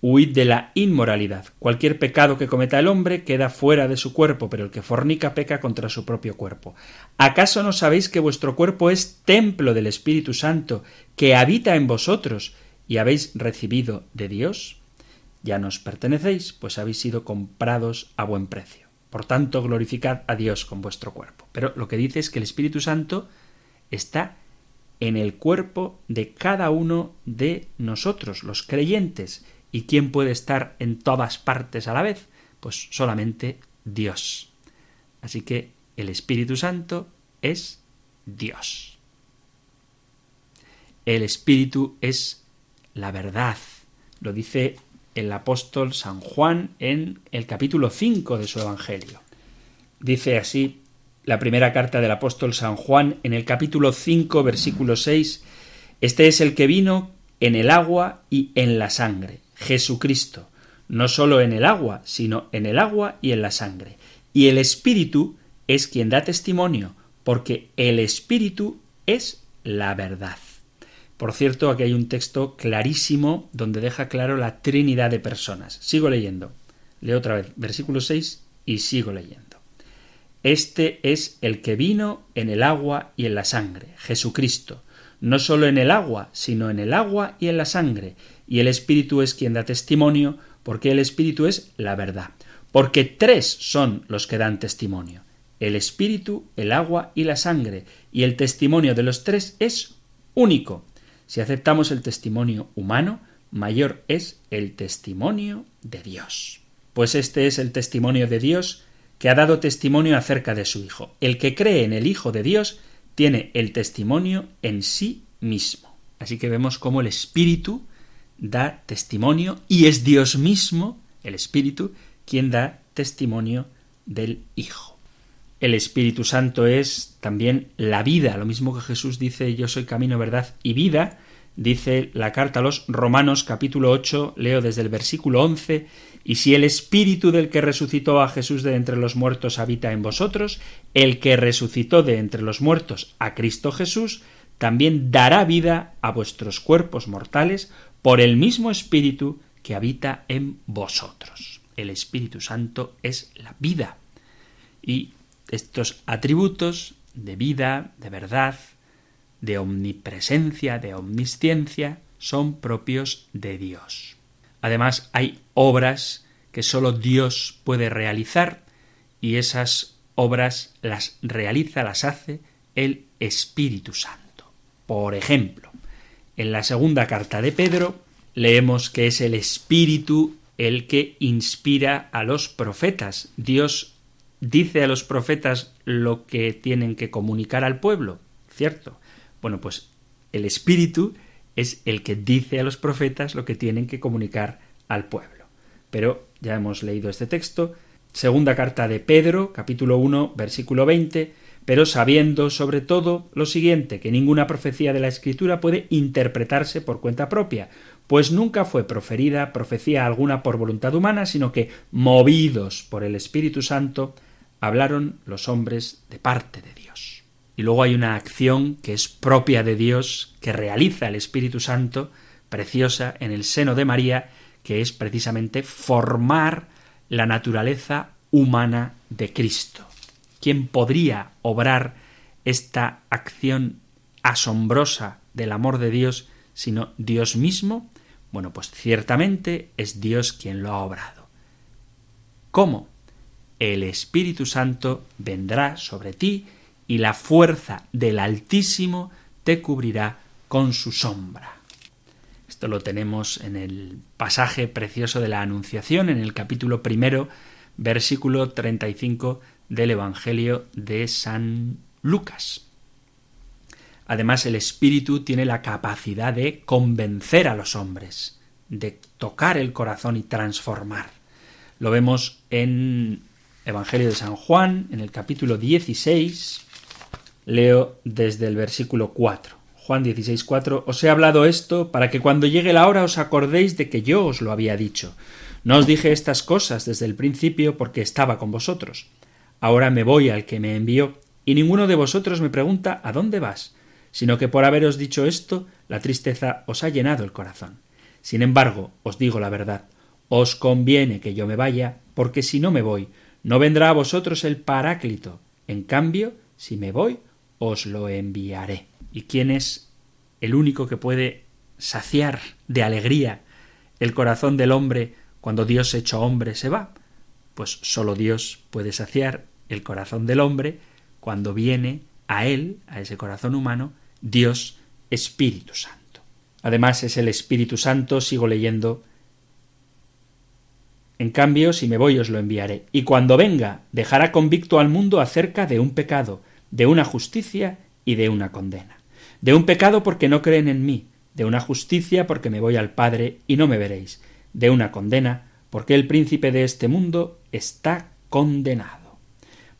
Huid de la inmoralidad. Cualquier pecado que cometa el hombre queda fuera de su cuerpo, pero el que fornica peca contra su propio cuerpo. ¿Acaso no sabéis que vuestro cuerpo es templo del Espíritu Santo, que habita en vosotros, y habéis recibido de Dios? Ya nos pertenecéis, pues habéis sido comprados a buen precio. Por tanto, glorificad a Dios con vuestro cuerpo. Pero lo que dice es que el Espíritu Santo está en el cuerpo de cada uno de nosotros, los creyentes. ¿Y quién puede estar en todas partes a la vez? Pues solamente Dios. Así que el Espíritu Santo es Dios. El Espíritu es la verdad. Lo dice el apóstol San Juan en el capítulo 5 de su Evangelio. Dice así la primera carta del apóstol San Juan en el capítulo 5 versículo 6, Este es el que vino en el agua y en la sangre, Jesucristo, no sólo en el agua, sino en el agua y en la sangre. Y el Espíritu es quien da testimonio, porque el Espíritu es la verdad. Por cierto, aquí hay un texto clarísimo donde deja claro la Trinidad de personas. Sigo leyendo. Leo otra vez, versículo 6 y sigo leyendo. Este es el que vino en el agua y en la sangre, Jesucristo, no solo en el agua, sino en el agua y en la sangre, y el Espíritu es quien da testimonio, porque el Espíritu es la verdad. Porque tres son los que dan testimonio, el Espíritu, el agua y la sangre, y el testimonio de los tres es único. Si aceptamos el testimonio humano, mayor es el testimonio de Dios. Pues este es el testimonio de Dios que ha dado testimonio acerca de su Hijo. El que cree en el Hijo de Dios tiene el testimonio en sí mismo. Así que vemos cómo el Espíritu da testimonio y es Dios mismo, el Espíritu, quien da testimonio del Hijo. El Espíritu Santo es también la vida, lo mismo que Jesús dice yo soy camino, verdad y vida, dice la carta a los Romanos capítulo 8, leo desde el versículo 11, y si el Espíritu del que resucitó a Jesús de entre los muertos habita en vosotros, el que resucitó de entre los muertos a Cristo Jesús, también dará vida a vuestros cuerpos mortales por el mismo Espíritu que habita en vosotros. El Espíritu Santo es la vida. Y estos atributos de vida, de verdad, de omnipresencia, de omnisciencia, son propios de Dios. Además, hay obras que sólo Dios puede realizar y esas obras las realiza, las hace el Espíritu Santo. Por ejemplo, en la segunda carta de Pedro leemos que es el Espíritu el que inspira a los profetas. Dios dice a los profetas lo que tienen que comunicar al pueblo, ¿cierto? Bueno, pues el Espíritu es el que dice a los profetas lo que tienen que comunicar al pueblo. Pero ya hemos leído este texto. Segunda carta de Pedro, capítulo 1, versículo 20, pero sabiendo sobre todo lo siguiente, que ninguna profecía de la Escritura puede interpretarse por cuenta propia, pues nunca fue proferida profecía alguna por voluntad humana, sino que, movidos por el Espíritu Santo, hablaron los hombres de parte de Dios. Y luego hay una acción que es propia de Dios, que realiza el Espíritu Santo, preciosa, en el seno de María, que es precisamente formar la naturaleza humana de Cristo. ¿Quién podría obrar esta acción asombrosa del amor de Dios sino Dios mismo? Bueno, pues ciertamente es Dios quien lo ha obrado. ¿Cómo? El Espíritu Santo vendrá sobre ti y la fuerza del Altísimo te cubrirá con su sombra. Esto lo tenemos en el pasaje precioso de la Anunciación, en el capítulo primero, versículo 35 del Evangelio de San Lucas. Además, el Espíritu tiene la capacidad de convencer a los hombres, de tocar el corazón y transformar. Lo vemos en Evangelio de San Juan, en el capítulo 16, leo desde el versículo 4. Juan 16, 4. Os he hablado esto para que cuando llegue la hora os acordéis de que yo os lo había dicho. No os dije estas cosas desde el principio porque estaba con vosotros. Ahora me voy al que me envió, y ninguno de vosotros me pregunta ¿a dónde vas? sino que por haberos dicho esto, la tristeza os ha llenado el corazón. Sin embargo, os digo la verdad, os conviene que yo me vaya, porque si no me voy, no vendrá a vosotros el Paráclito. En cambio, si me voy, os lo enviaré. ¿Y quién es el único que puede saciar de alegría el corazón del hombre cuando Dios hecho hombre se va? Pues sólo Dios puede saciar el corazón del hombre cuando viene a él, a ese corazón humano, Dios Espíritu Santo. Además es el Espíritu Santo, sigo leyendo, en cambio, si me voy os lo enviaré. Y cuando venga, dejará convicto al mundo acerca de un pecado, de una justicia y de una condena. De un pecado porque no creen en mí, de una justicia porque me voy al Padre y no me veréis, de una condena porque el príncipe de este mundo está condenado.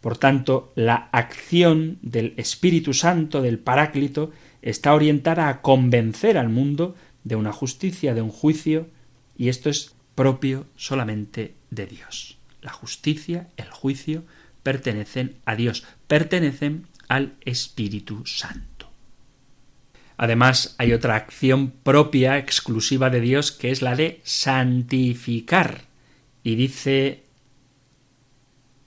Por tanto, la acción del Espíritu Santo, del Paráclito, está orientada a convencer al mundo de una justicia, de un juicio, y esto es propio solamente de Dios. La justicia, el juicio, pertenecen a Dios, pertenecen al Espíritu Santo. Además, hay otra acción propia, exclusiva de Dios, que es la de santificar. Y dice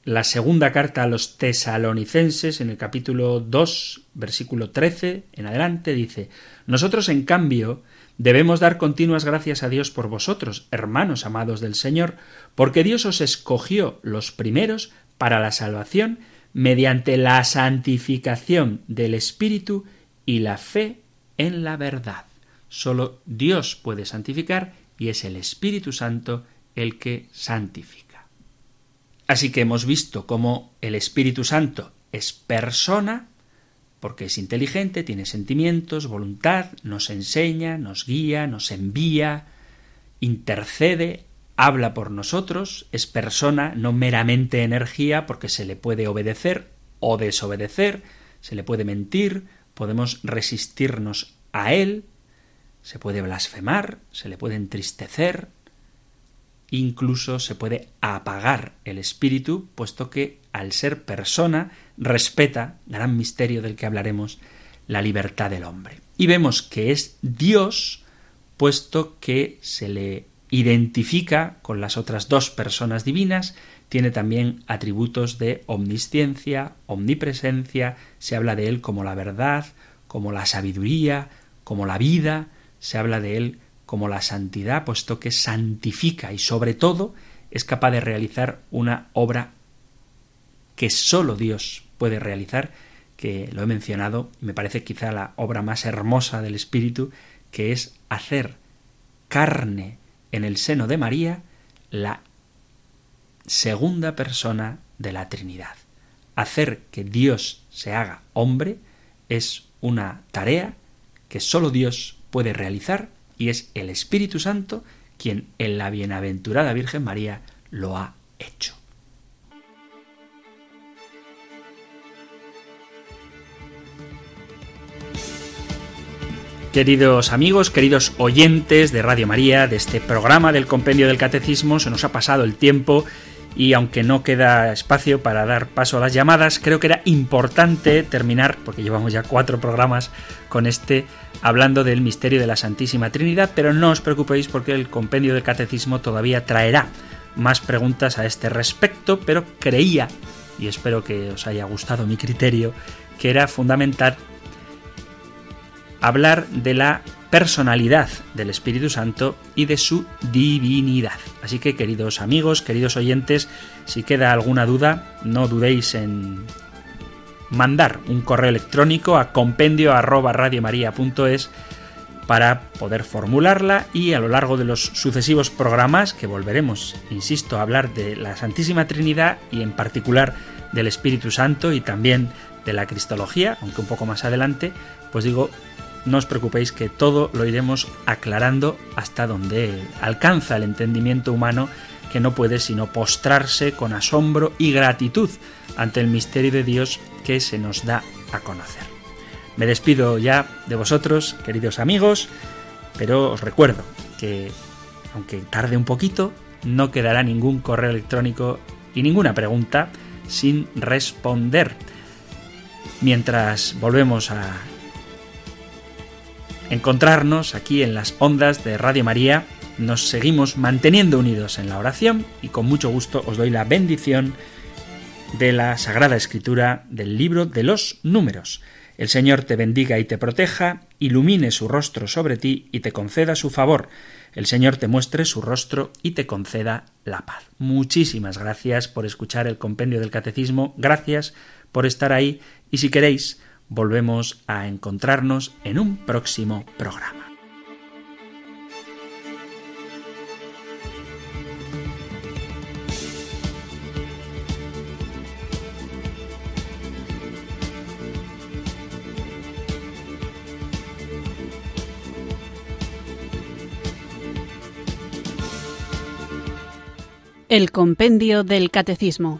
la segunda carta a los tesalonicenses, en el capítulo 2, versículo 13 en adelante, dice, Nosotros, en cambio, debemos dar continuas gracias a Dios por vosotros, hermanos amados del Señor, porque Dios os escogió los primeros para la salvación mediante la santificación del Espíritu y la fe en la verdad. Solo Dios puede santificar y es el Espíritu Santo el que santifica. Así que hemos visto cómo el Espíritu Santo es persona, porque es inteligente, tiene sentimientos, voluntad, nos enseña, nos guía, nos envía, intercede, habla por nosotros, es persona, no meramente energía, porque se le puede obedecer o desobedecer, se le puede mentir, podemos resistirnos a él, se puede blasfemar, se le puede entristecer, incluso se puede apagar el espíritu, puesto que al ser persona respeta, gran misterio del que hablaremos, la libertad del hombre. Y vemos que es Dios, puesto que se le identifica con las otras dos personas divinas, tiene también atributos de omnisciencia, omnipresencia, se habla de él como la verdad, como la sabiduría, como la vida, se habla de él como la santidad, puesto que santifica y sobre todo es capaz de realizar una obra que sólo Dios puede realizar, que lo he mencionado, me parece quizá la obra más hermosa del Espíritu, que es hacer carne en el seno de María la segunda persona de la Trinidad. Hacer que Dios se haga hombre es una tarea que sólo Dios puede realizar y es el Espíritu Santo quien en la bienaventurada Virgen María lo ha hecho. Queridos amigos, queridos oyentes de Radio María, de este programa del Compendio del Catecismo, se nos ha pasado el tiempo y aunque no queda espacio para dar paso a las llamadas, creo que era importante terminar, porque llevamos ya cuatro programas con este, hablando del misterio de la Santísima Trinidad, pero no os preocupéis porque el compendio del Catecismo todavía traerá más preguntas a este respecto, pero creía, y espero que os haya gustado mi criterio, que era fundamental hablar de la personalidad del Espíritu Santo y de su divinidad. Así que queridos amigos, queridos oyentes, si queda alguna duda, no dudéis en mandar un correo electrónico a compendio para poder formularla y a lo largo de los sucesivos programas que volveremos, insisto, a hablar de la Santísima Trinidad y en particular del Espíritu Santo y también de la Cristología, aunque un poco más adelante, pues digo, no os preocupéis que todo lo iremos aclarando hasta donde alcanza el entendimiento humano que no puede sino postrarse con asombro y gratitud ante el misterio de Dios que se nos da a conocer. Me despido ya de vosotros, queridos amigos, pero os recuerdo que, aunque tarde un poquito, no quedará ningún correo electrónico y ninguna pregunta sin responder. Mientras volvemos a encontrarnos aquí en las ondas de Radio María, nos seguimos manteniendo unidos en la oración y con mucho gusto os doy la bendición de la Sagrada Escritura del libro de los números. El Señor te bendiga y te proteja, ilumine su rostro sobre ti y te conceda su favor. El Señor te muestre su rostro y te conceda la paz. Muchísimas gracias por escuchar el compendio del Catecismo, gracias por estar ahí y si queréis, volvemos a encontrarnos en un próximo programa. El Compendio del Catecismo.